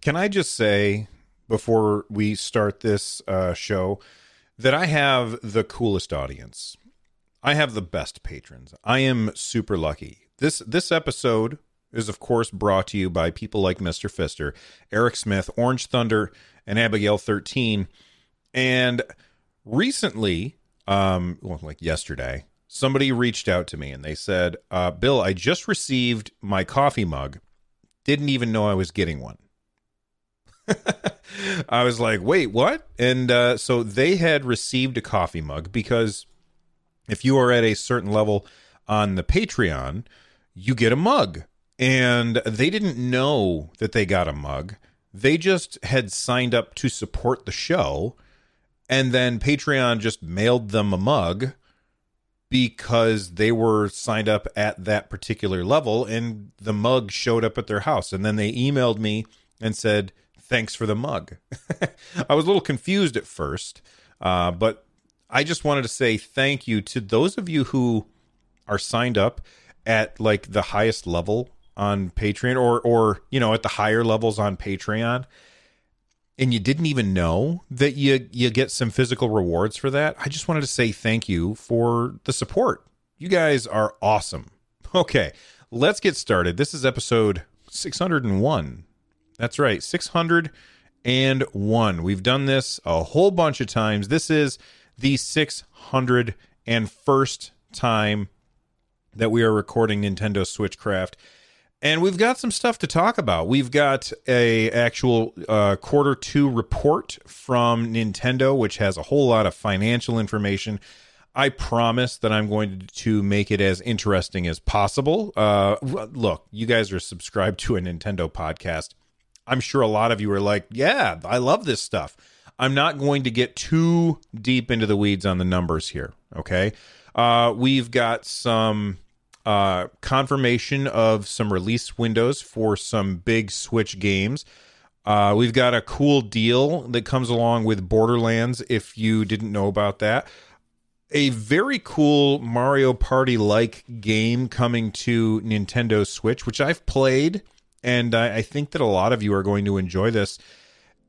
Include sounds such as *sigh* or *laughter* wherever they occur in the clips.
Can I just say before we start this uh, show that I have the coolest audience? I have the best patrons. I am super lucky. This this episode is, of course, brought to you by people like Mr. Fister, Eric Smith, Orange Thunder, and Abigail 13. And recently, um, well, like yesterday, somebody reached out to me and they said, uh, Bill, I just received my coffee mug. Didn't even know I was getting one. *laughs* I was like, wait, what? And uh, so they had received a coffee mug because if you are at a certain level on the Patreon, you get a mug and they didn't know that they got a mug. They just had signed up to support the show, and then Patreon just mailed them a mug because they were signed up at that particular level, and the mug showed up at their house. And then they emailed me and said, Thanks for the mug. *laughs* I was a little confused at first, uh, but I just wanted to say thank you to those of you who are signed up at like the highest level on Patreon or or you know at the higher levels on Patreon and you didn't even know that you you get some physical rewards for that. I just wanted to say thank you for the support. You guys are awesome. *laughs* Okay, let's get started. This is episode 601. That's right, 601. We've done this a whole bunch of times. This is the 601st time that we are recording Nintendo Switchcraft and we've got some stuff to talk about. We've got a actual uh, quarter two report from Nintendo, which has a whole lot of financial information. I promise that I'm going to make it as interesting as possible. Uh, look, you guys are subscribed to a Nintendo podcast. I'm sure a lot of you are like, "Yeah, I love this stuff." I'm not going to get too deep into the weeds on the numbers here. Okay, uh, we've got some uh, confirmation of some release windows for some big Switch games. Uh, we've got a cool deal that comes along with Borderlands, if you didn't know about that. A very cool Mario Party like game coming to Nintendo Switch, which I've played, and I, I think that a lot of you are going to enjoy this.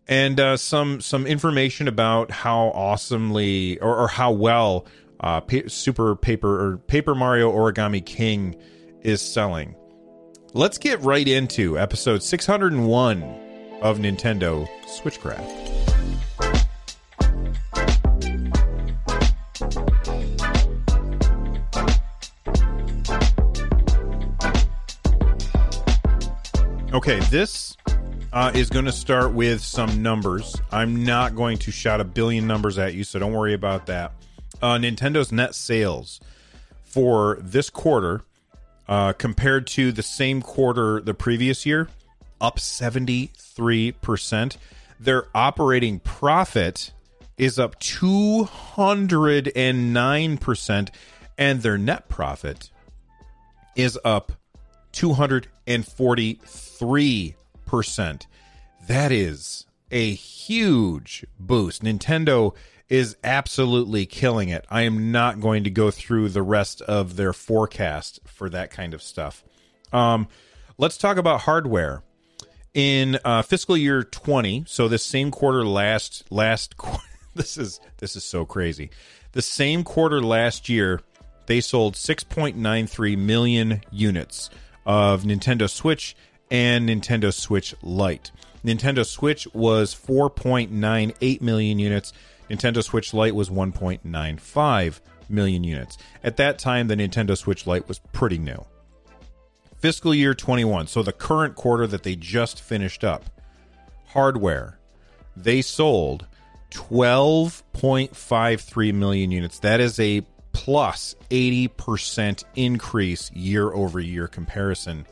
And uh, some some information about how awesomely or, or how well uh, pa- Super Paper or Paper Mario Origami King is selling. Let's get right into episode 601 of Nintendo Switchcraft. Okay, this uh, is going to start with some numbers. I'm not going to shout a billion numbers at you, so don't worry about that uh, Nintendo's net sales for this quarter uh, compared to the same quarter the previous year, up 73%. Their operating profit is up 209%, and their net profit is up 243%. That is a huge boost. Nintendo is absolutely killing it. I am not going to go through the rest of their forecast for that kind of stuff. Um, let's talk about hardware. In uh, fiscal year 20, so this same quarter last last *laughs* this is this is so crazy. The same quarter last year, they sold 6.93 million units of Nintendo Switch and Nintendo Switch Lite. Nintendo Switch was 4.98 million units Nintendo Switch Lite was 1.95 million units. At that time, the Nintendo Switch Lite was pretty new. Fiscal year 21, so the current quarter that they just finished up, hardware, they sold 12.53 million units. That is a plus 80% increase year over year comparison.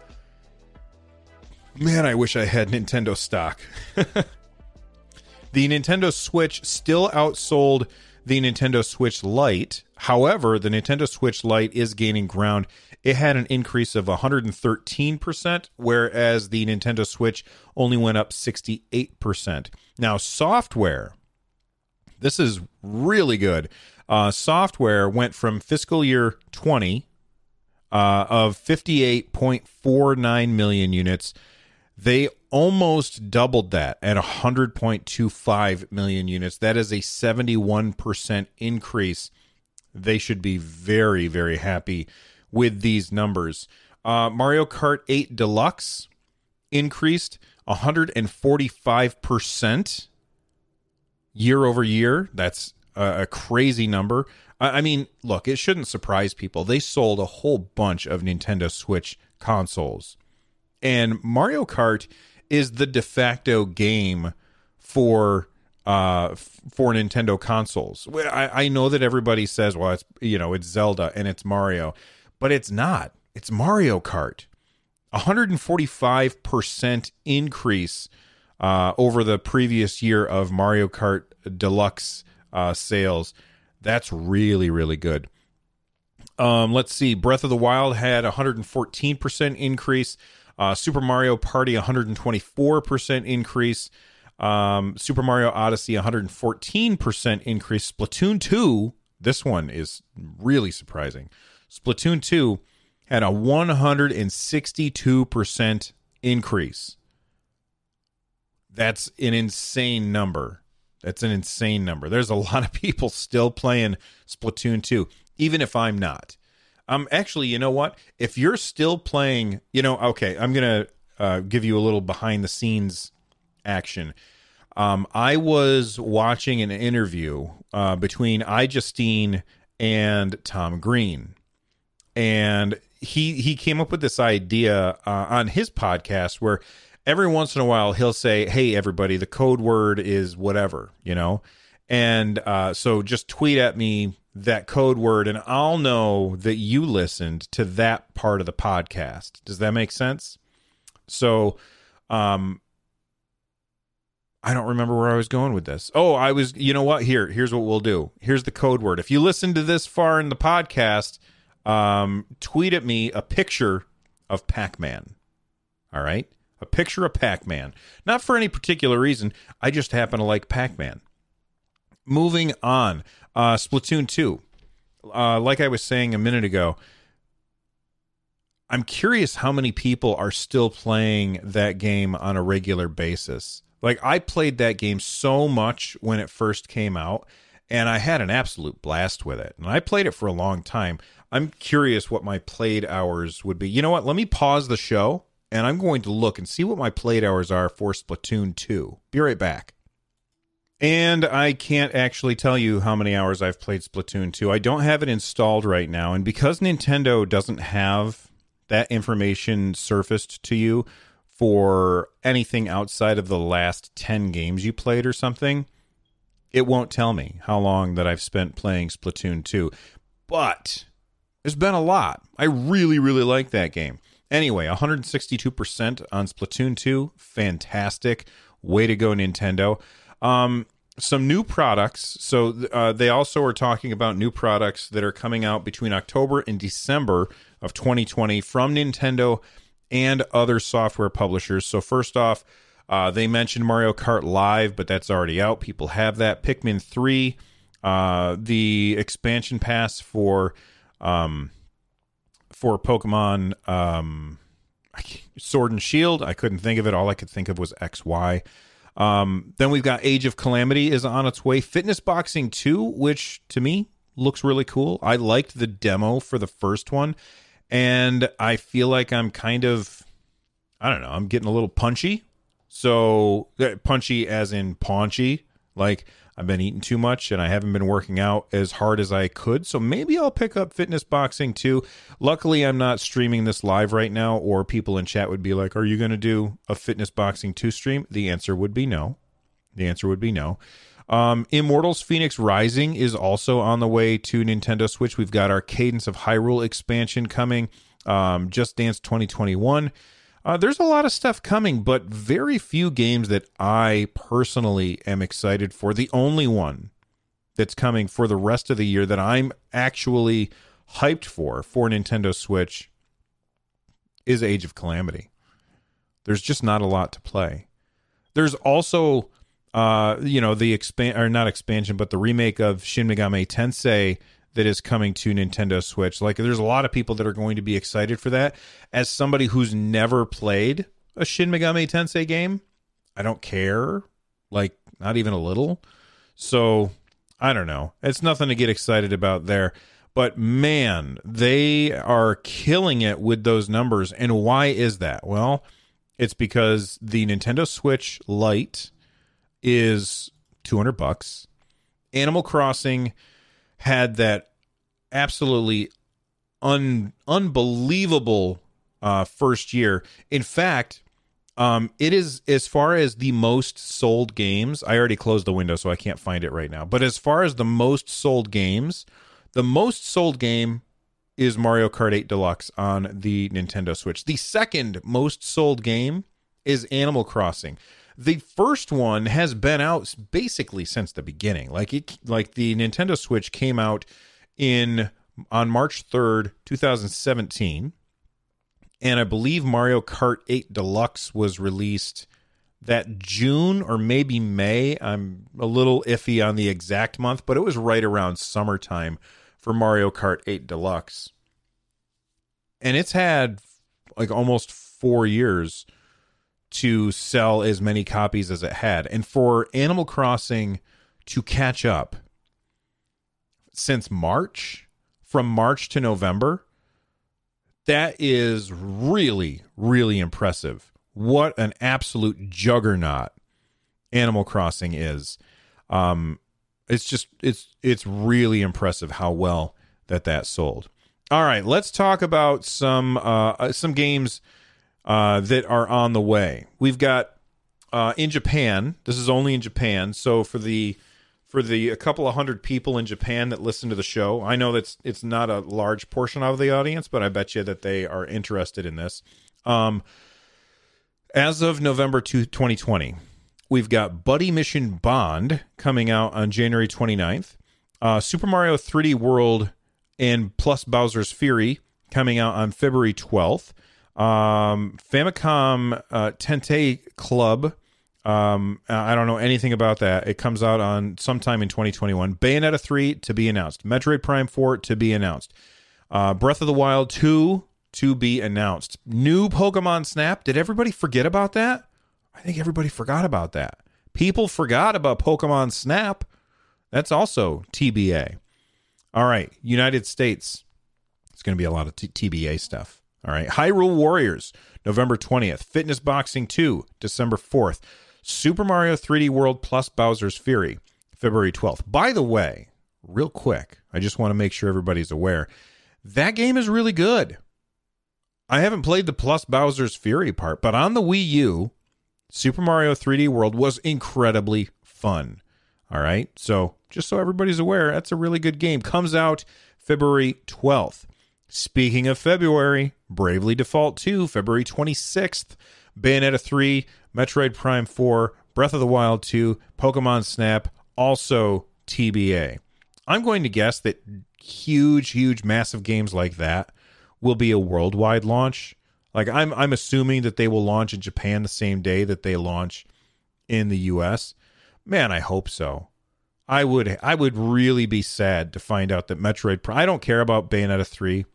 Man, I wish I had Nintendo stock. *laughs* the Nintendo Switch still outsold the Nintendo Switch Lite. However, the Nintendo Switch Lite is gaining ground. It had an increase of 113%, whereas the Nintendo Switch only went up 68%. Now, software, this is really good. Uh, software went from fiscal year 20 uh, of 58.49 million units. They almost doubled that at 100.25 million units. That is a 71% increase. They should be very, very happy with these numbers. Uh, Mario Kart 8 Deluxe increased 145% year over year. That's a, a crazy number. I, I mean, look, it shouldn't surprise people. They sold a whole bunch of Nintendo Switch consoles. And Mario Kart is the de facto game for uh for Nintendo consoles. I, I know that everybody says, well, it's you know, it's Zelda and it's Mario, but it's not. It's Mario Kart. 145% increase uh, over the previous year of Mario Kart Deluxe uh, sales. That's really, really good. Um, let's see. Breath of the Wild had 114% increase. Uh, Super Mario Party 124% increase. Um, Super Mario Odyssey 114% increase. Splatoon 2, this one is really surprising. Splatoon 2 had a 162% increase. That's an insane number. That's an insane number. There's a *laughs* lot of people still playing Splatoon 2, even if I'm not. Um, actually, you know what? If you're still playing, you know, okay, I'm gonna uh, give you a little behind the scenes action. Um, I was watching an interview uh, between Justine and Tom Green, and he he came up with this idea uh, on his podcast where every once in a while he'll say, "Hey, everybody, the code word is whatever," you know, and uh, so just tweet at me that code word, and I'll know that you listened to that part of the podcast. Does that make sense? So, um, I don't remember where I was going with this. Oh, I was, you know what? Here, here's what we'll do. Here's the code word. If you listen to this far in the podcast, um, tweet at me a picture of Pac Man. All right a picture of Pac-Man. Not for any particular reason. I just happen to like Pac-Man. Moving on, uh, Splatoon 2. Uh, like I was saying a minute ago, I'm curious how many people are still playing that game on a regular basis. Like I played that game so much when it first came out, and I had an absolute blast with it. And I played it for a long time. I'm curious what my played hours would be. You know what? Let me pause the show and I'm going to look and see what my played hours are for Splatoon 2. Be right back. And I can't actually tell you how many hours I've played Splatoon 2. I don't have it installed right now. And because Nintendo doesn't have that information surfaced to you for anything outside of the last 10 games you played or something, it won't tell me how long that I've spent playing Splatoon 2. But there's been a lot. I really, really like that game. Anyway, 162% on Splatoon 2. Fantastic. Way to go, Nintendo. Um, some new products. So uh, they also are talking about new products that are coming out between October and December of 2020 from Nintendo and other software publishers. So first off, uh, they mentioned Mario Kart Live, but that's already out. People have that. Pikmin 3, uh, the expansion pass for um, for Pokemon um, Sword and Shield. I couldn't think of it. All I could think of was XY. Um, then we've got Age of Calamity is on its way. Fitness Boxing 2, which to me looks really cool. I liked the demo for the first one, and I feel like I'm kind of, I don't know, I'm getting a little punchy. So, uh, punchy as in paunchy. Like, I've been eating too much and I haven't been working out as hard as I could. So maybe I'll pick up fitness boxing too. Luckily, I'm not streaming this live right now, or people in chat would be like, Are you going to do a fitness boxing 2 stream? The answer would be no. The answer would be no. Um, Immortals Fenyx Rising is also on the way to Nintendo Switch. We've got our Cadence of Hyrule expansion coming. Um, Just Dance 2021. Uh, there's a lot of stuff coming, but very few games that I personally am excited for. The only one that's coming for the rest of the year that I'm actually hyped for for Nintendo Switch is Age of Calamity. There's just not a lot to play. There's also uh you know the expand or not expansion but the remake of Shin Megami Tensei that is coming to Nintendo Switch. Like there's a lot of people that are going to be excited for that. As somebody who's never played a Shin Megami Tensei game, I don't care. Like not even a little. So, I don't know. It's nothing to get excited about there. But man, they are killing it with those numbers. And why is that? Well, it's because the Nintendo Switch Lite is 200 bucks. Animal Crossing had that absolutely un unbelievable uh, first year. In fact, um, it is as far as the most sold games. I already closed the window, so I can't find it right now. But as far as the most sold games, the most sold game is Mario Kart 8 Deluxe on the Nintendo Switch. The second most sold game is Animal Crossing the first one has been out basically since the beginning. Like it, like the Nintendo Switch came out in on March third, two thousand seventeen, and I believe Mario Kart Eight Deluxe was released that June or maybe May. I'm a little iffy on the exact month, but it was right around summertime for Mario Kart 8 Deluxe. And it's had like almost 4 years to sell as many copies as it had. And for Animal Crossing to catch up since March, from March to November, that is really, really impressive. What an absolute juggernaut Animal Crossing is. Um, it's just it's it's really impressive how well that that sold. All right, let's talk about some uh, some games uh, that are on the way. We've got uh, in Japan. This is only in Japan. So for the for the a couple of hundred people in Japan that listen to the show, I know that's it's not a large portion of the audience, but I bet you that they are interested in this. Um, as of November 2, 2020, we've got Buddy Mission Bond coming out on January 29th. Uh, Super Mario 3D World and plus Bowser's Fury coming out on February 12th. Um, Famicom uh, Tantei Club. Um, I don't know anything about that. It comes out on sometime in 2021. Bayonetta 3 to be announced. Metroid Prime 4 to be announced. Uh, Breath of the Wild 2 to be announced. New Pokemon Snap. Did everybody forget about that? I think everybody forgot about that. People forgot about Pokemon Snap. That's also TBA. All right, United States. It's going to be a lot of t- TBA stuff. All right. Hyrule Warriors, November 20th. Fitness Boxing 2, December 4th. Super Mario 3D World plus Bowser's Fury, February 12th. By the way, real quick, I just want to make sure everybody's aware that game is really good. I haven't played the plus Bowser's Fury part, but on the Wii U, Super Mario 3D World was incredibly fun. All right. So, just so everybody's aware, that's a really good game. Comes out February 12th. Speaking of February, Bravely Default 2, February 26th, Bayonetta 3, Metroid Prime 4, Breath of the Wild 2, Pokemon Snap, also TBA. I'm going to guess that huge, huge, massive games like that will be a worldwide launch. Like I'm I'm assuming that they will launch in Japan the same day that they launch in the US. Man, I hope so. I would I would really be sad to find out that Metroid I don't care about Bayonetta 3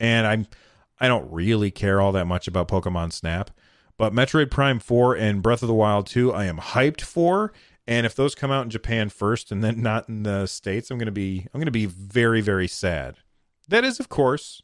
and I'm I don't really care all that much about Pokemon Snap, but Metroid Prime 4 and Breath of the Wild 2 I am hyped for and if those come out in Japan first and then not in the states, I'm going to be I'm going to be very very sad. That is of course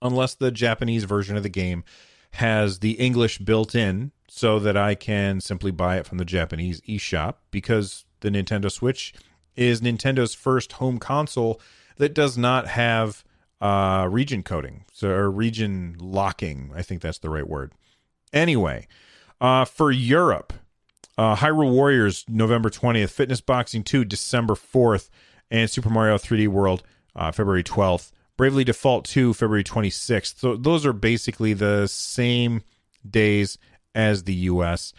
unless the Japanese version of the game has the English built in so that I can simply buy it from the Japanese eShop because the Nintendo Switch is Nintendo's first home console that does not have uh, region coding, so or region locking. I think that's the right word. Anyway, uh, for Europe, uh, Hyrule Warriors November twentieth, Fitness Boxing Two December fourth, and Super Mario 3D World uh, February twelfth. Bravely Default 2 February 26th. So those are basically the same days as the US.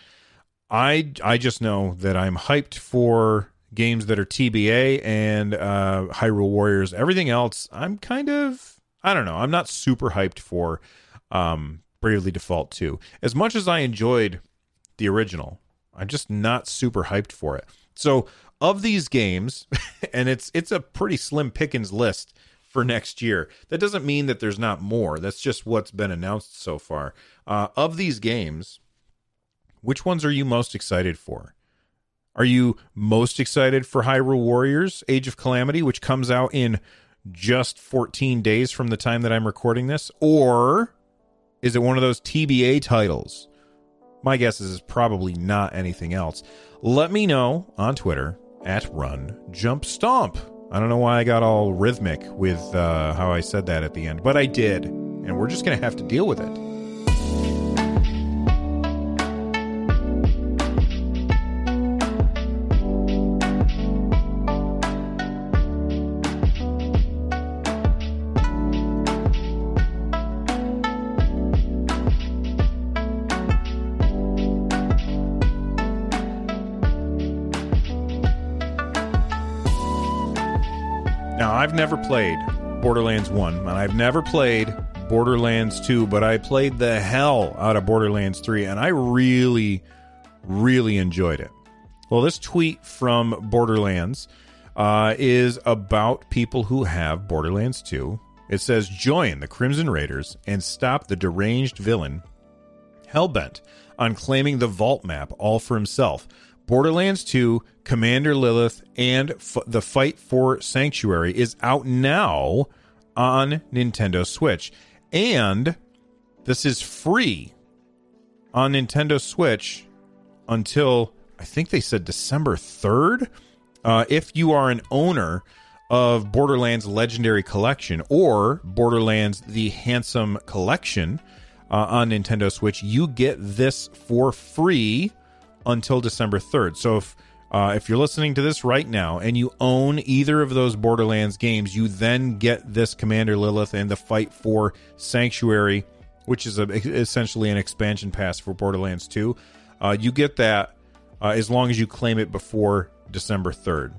I I just know that I'm hyped for games that are TBA and uh, Hyrule Warriors. Everything else, I'm kind of I don't know. I'm not super hyped for um, Bravely Default 2. As much as I enjoyed the original, I'm just not super hyped for it. So of these games, *laughs* and it's it's a pretty slim pickings list for next year. That doesn't mean that there's not more. That's just what's been announced so far. Uh, of these games, which ones are you most excited for? Are you most excited for Hyrule Warriors Age of Calamity, which comes out in just 14 days from the time that I'm recording this? Or is it one of those TBA titles? My guess is it's probably not anything else. Let me know on Twitter at Run Jump Stomp. I don't know why I got all rhythmic with uh, how I said that at the end, but I did. And we're just going to have to deal with it. I've never played Borderlands 1, and I've never played Borderlands 2, but I played the hell out of Borderlands 3, and I really, really enjoyed it. Well, this tweet from Borderlands uh, is about people who have Borderlands 2. It says, Join the Crimson Raiders and stop the deranged villain hellbent on claiming the vault map all for himself. Borderlands 2 Commander Lilith and F- the Fight for Sanctuary is out now on Nintendo Switch. And this is free on Nintendo Switch until I think they said December 3rd. Uh, if you are an owner of Borderlands Legendary Collection or Borderlands The Handsome Collection uh, on Nintendo Switch, you get this for free until December 3rd. So if uh, if you're listening to this right now and you own either of those Borderlands games, you then get this Commander Lilith and the Fight for Sanctuary, which is a, essentially an expansion pass for Borderlands 2. Uh, you get that uh, as long as you claim it before December 3rd.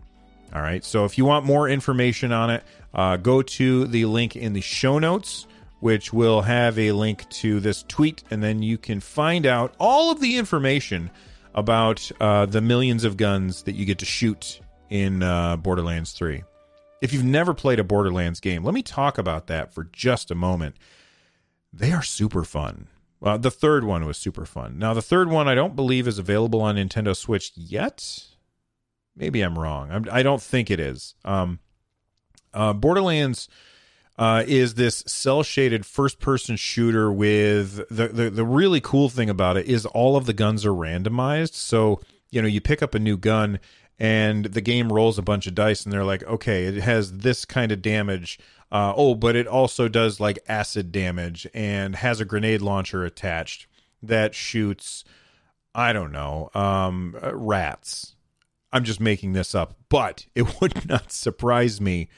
All right. So if you want more information on it, uh, go to the link in the show notes, which will have a link to this tweet, and then you can find out all of the information about uh, the millions of guns that you get to shoot in uh, Borderlands 3. If you've never played a Borderlands game, let me talk about that for just a moment. They are super fun. Uh, the third one was super fun. Now, the third one I don't believe is available on Nintendo Switch yet. Maybe I'm wrong. I'm, I do not think it is. Um, uh, Borderlands uh, is this cell shaded first person shooter with the, the the really cool thing about it is all of the guns are randomized. So you know you pick up a new gun and the game rolls a bunch of dice and they're like, okay, it has this kind of damage. Uh, oh, but it also does like acid damage and has a grenade launcher attached that shoots. I don't know, um, uh, rats. I'm just making this up, but it *laughs* would not surprise me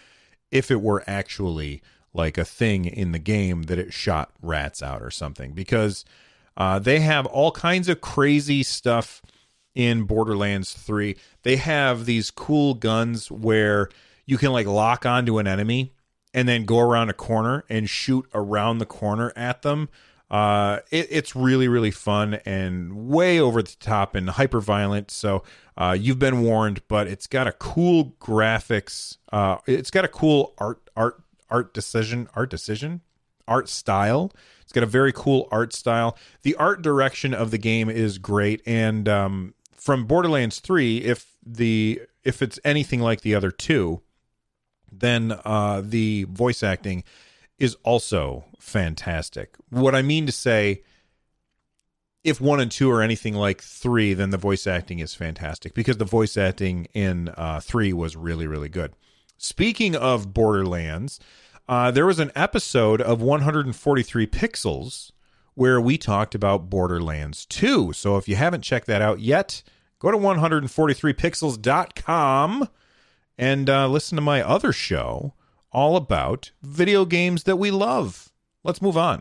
if it were actually like a thing in the game that it shot rats out or something because uh, they have all kinds of crazy stuff in Borderlands 3. They have these cool guns where you can like lock onto an enemy and then go around a corner and shoot around the corner at them. Uh, it, it's really, really fun and way over the top and hyper violent. So uh, you've been warned, but it's got a cool graphics. Uh, it's got a cool art art art decision, art decision, art style. It's got a very cool art style. The art direction of the game is great, and um, from Borderlands Three, if the if it's anything like the other two, then uh, the voice acting is also fantastic. What I mean to say, if one and two are anything like three, then the voice acting is fantastic because the voice acting in uh, three was really, really good. Speaking of Borderlands, uh, there was an episode of 143 Pixels where we talked about Borderlands 2. So if you haven't checked that out yet, go to 143pixels.com and uh, listen to my other show all about video games that we love. Let's move on.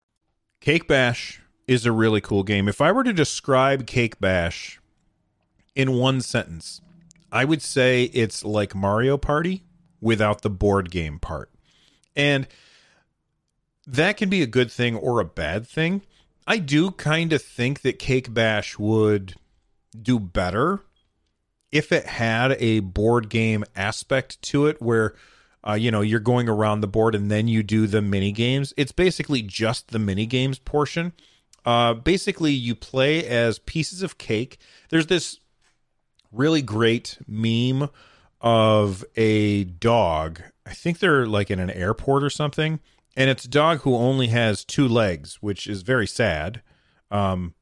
Cake Bash is a really cool game. If I were to describe Cake Bash in one sentence, I would say it's like Mario Party without the board game part. And that can be a good thing or a bad thing. I do kind of think that Cake Bash would do better if it had a board game aspect to it where uh, you know, you're going around the board and then you do the mini games. It's basically just the mini games portion. Uh, basically, you play as pieces of cake. There's this really great meme of a dog. I think they're like in an airport or something, and it's a dog who only has two legs, which is very sad. Um,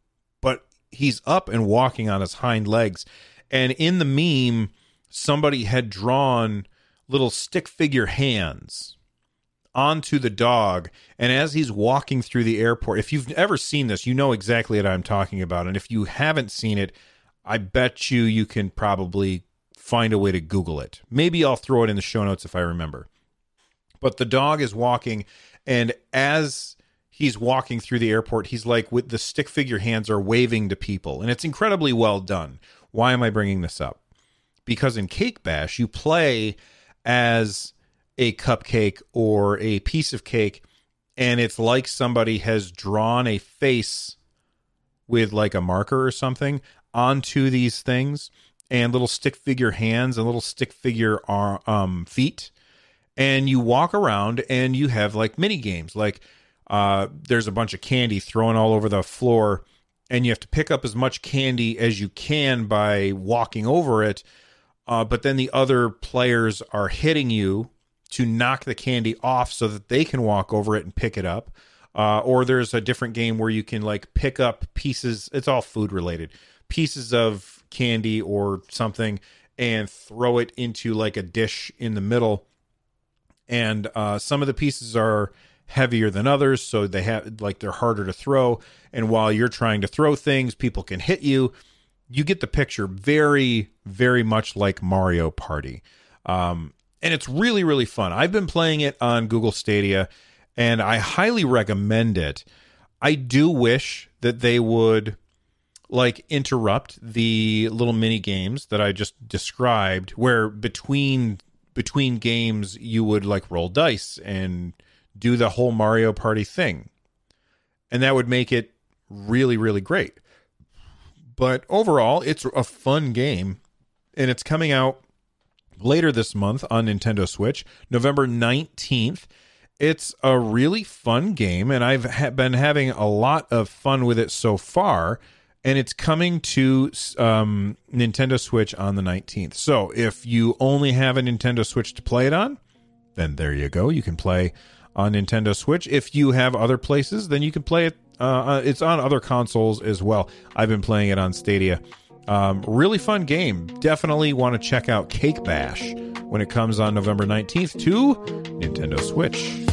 but he's up and walking on his hind legs, and in the meme, somebody had drawn little stick figure hands onto the dog. And as he's walking through the airport if you've ever seen this you know exactly what i'm talking about. And if you haven't seen it i bet you you can probably find a way to google it. Maybe i'll throw it in the show notes if i remember. But the dog is walking and as he's walking through the airport he's like with the stick figure hands are waving to people. And it's incredibly well done. Why am i bringing this up? Because in cake bash you play as a cupcake or a piece of cake and it's like somebody has drawn a face with like a marker or something onto these things and little stick figure hands and little stick figure um, feet. And you walk around and you have like mini games like uh, there's a bunch of candy thrown all over the floor and you have to pick up as much candy as you can by walking over it uh, but then the other players are hitting you to knock the candy off so that they can walk over it and pick it up. Uh, or there's a different game where you can like pick up pieces. It's all food related pieces of candy or something and throw it into like a dish in the middle. And uh, some of the pieces are heavier than others, so they have like they're harder to throw. And while you're trying to throw things, people can hit you you get the picture very, very much like Mario Party. Um, and it's really, really fun. I've been playing it on Google Stadia and I highly recommend it. I do wish that they would like interrupt the little mini games that I just described where between between games you would like roll dice and do the whole Mario Party thing. And that would make it really really great. But overall, it's a fun game, and it's coming out later this month on Nintendo Switch, November 19th. It's a really fun game, and I've ha- been having a lot of fun with it so far. And it's coming to um, Nintendo Switch on the 19th. So if you only have a Nintendo Switch to play it on, then there you go. You can play on Nintendo Switch. If you have other places, then you can play it uh, uh, it's on other consoles as well. I've been playing it on Stadia. Um, really fun game. Definitely want to check out Cake Bash when it comes on November 19th to Nintendo Switch.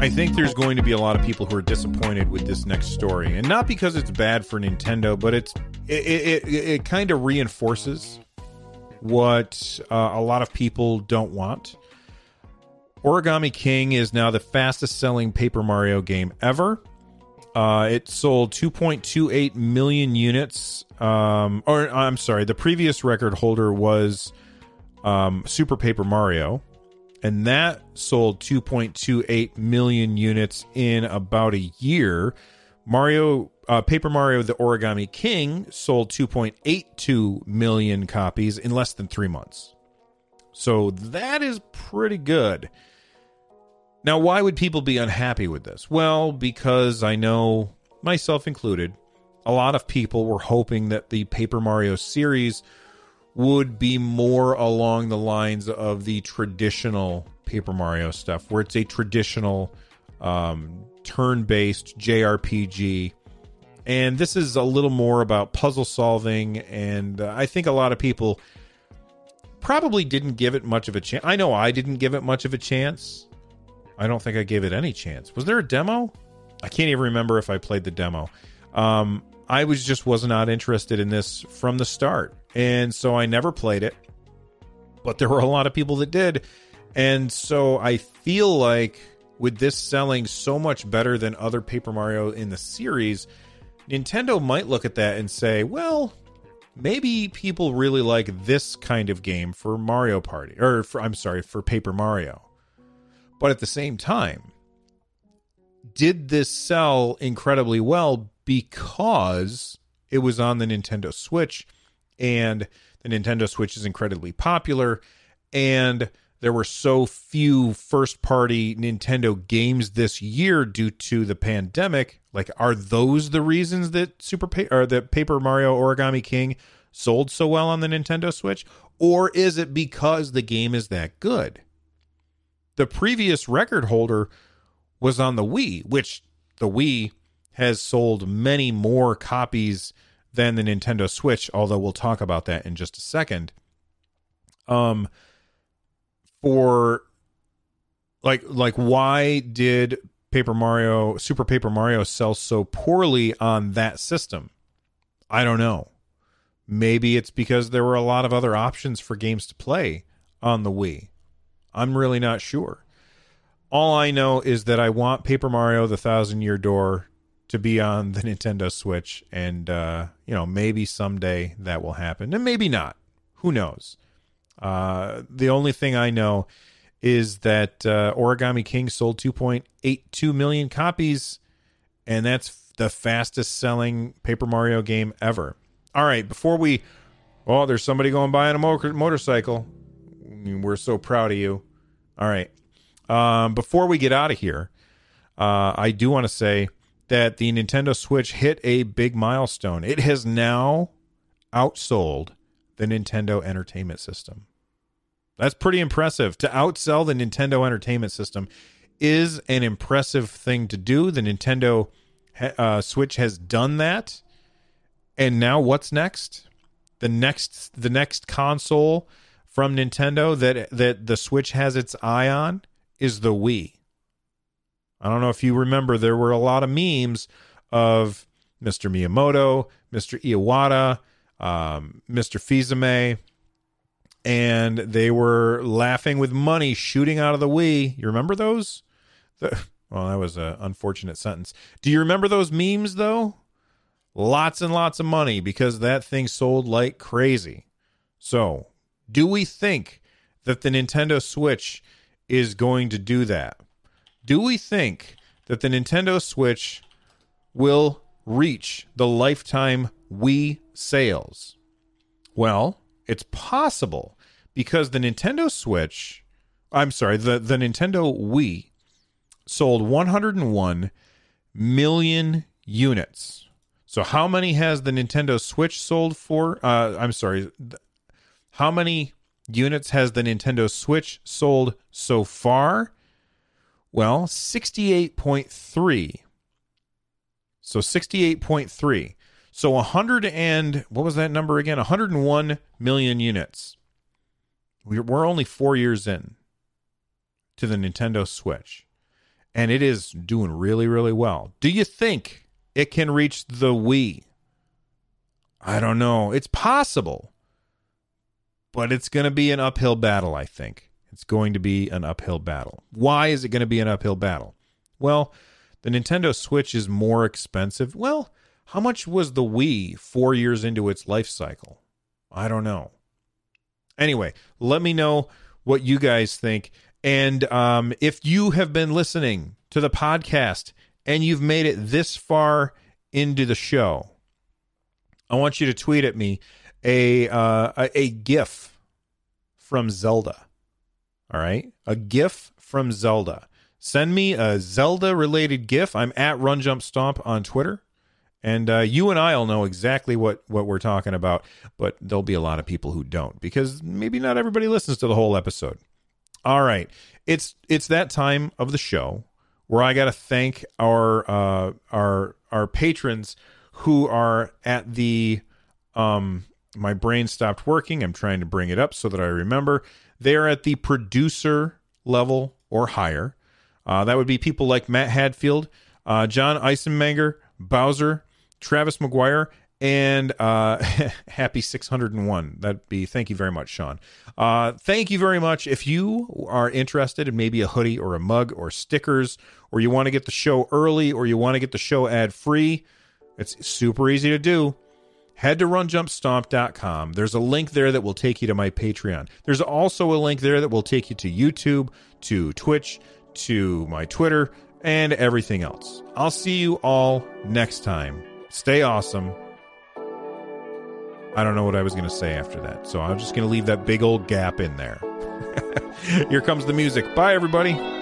I think there's going to be a lot of people who are disappointed with this next story, and not because it's bad for Nintendo, but it's it it, it, it kind of reinforces what uh, a lot of people don't want. Origami King is now the fastest selling Paper Mario game ever. Uh, it sold 2.28 million units. Um, or I'm sorry, the previous record holder was um, Super Paper Mario, and that sold 2.28 million units in about a year. Mario uh, Paper Mario: The Origami King sold 2.82 million copies in less than three months. So that is pretty good. Now, why would people be unhappy with this? Well, because I know, myself included, a lot of people were hoping that the Paper Mario series would be more along the lines of the traditional Paper Mario stuff, where it's a traditional um, turn based JRPG. And this is a little more about puzzle solving. And uh, I think a lot of people probably didn't give it much of a chance. I know I didn't give it much of a chance. I don't think I gave it any chance. Was there a demo? I can't even remember if I played the demo. Um, I was just was not interested in this from the start, and so I never played it. But there were a lot of people that did, and so I feel like with this selling so much better than other Paper Mario in the series, Nintendo might look at that and say, "Well, maybe people really like this kind of game for Mario Party, or for, I'm sorry, for Paper Mario." But at the same time, did this sell incredibly well because it was on the Nintendo Switch and the Nintendo Switch is incredibly popular and there were so few first party Nintendo games this year due to the pandemic. Like, are those the reasons that Super pa- or that Paper Mario Origami King sold so well on the Nintendo Switch? Or is it because the game is that good? the previous record holder was on the Wii, which the Wii has sold many more copies than the Nintendo Switch, although we'll talk about that in just a second. Um for like like why did Paper Mario Super Paper Mario sell so poorly on that system? I don't know. Maybe it's because there were a lot of other options for games to play on the Wii. I'm really not sure. All I know is that I want Paper Mario: The Thousand Year Door to be on the *laughs* Nintendo Switch, and uh, you know maybe someday that will happen, and maybe not. Who knows? Uh, the only thing I know is that uh, Origami King sold 2.82 million copies, and that's the fastest selling Paper Mario game ever. All right, before we, oh, there's somebody going by on a mo- motorcycle. We're so proud of you. All right. Um, before we get out of here, uh, I do want to say that the Nintendo Switch hit a big milestone. It has now outsold the Nintendo Entertainment System. That's pretty impressive. To outsell the Nintendo Entertainment System is an impressive thing to do. The Nintendo uh, Switch has done that. And now what's next? The next the next console from Nintendo that that the Switch has its eye on is the Wii. I don't know if you remember there were a lot of memes of Mr. Miyamoto, Mr. Iwata, um, Mr. Fils-Aimé, and they were laughing with money shooting out of the Wii. You remember those? The, well, that was an unfortunate sentence. Do you remember those memes though? Lots and lots of money because that thing sold like crazy. So do we think that the Nintendo Switch is going to do that? Do we think that the Nintendo Switch will reach the lifetime Wii sales? Well, it's possible because the Nintendo Switch, I'm sorry, the, the Nintendo Wii sold 101 million units. So, how many has the Nintendo Switch sold for? Uh, I'm sorry, how many units has the Nintendo Switch sold so far? Well, 68.3. So 68.3. So 100 and what was that number again? 101 million units. We're only 4 years in to the Nintendo Switch. And it is doing really really well. Do you think it can reach the Wii? I don't know. It's possible but it's going to be an uphill battle, I think. It's going to be an uphill battle. Why is it going to be an uphill battle? Well, the Nintendo Switch is more expensive. Well, how much was the Wii four years into its life cycle? I don't know. Anyway, let me know what you guys think. And um, if you have been listening to the podcast and you've made it this far into the show, I want you to tweet at me a uh, a, a GIF from Zelda. All right, a GIF from Zelda. Send me a Zelda related GIF. I'm at Run Jump Stomp on Twitter. And uh, you and I'll know exactly what, what we're talking about, but there'll be a lot of people who don't because maybe not everybody listens to the whole episode. All right, it's it's that time of the show where I got to thank our uh, our our patrons who are at the um my brain stopped working. I'm trying to bring it up so that I remember. They're at the producer level or higher. Uh, that would be people like Matt Hadfield, uh, John Eisenmenger, Bowser, Travis McGuire, and uh, *laughs* happy 601. That'd be thank you very much, Sean. Uh, thank you very much. If you are interested in maybe a hoodie or a mug or stickers, or you want to get the show early, or you want to get the show ad free, it's super easy to do. Head to runjumpstomp.com. There's a link there that will take you to my Patreon. There's also a link there that will take you to YouTube, to Twitch, to my Twitter, and everything else. I'll see you all next time. Stay awesome. I don't know what I was going to say after that, so I'm just going to leave that big old gap in there. *laughs* Here comes the music. Bye, everybody.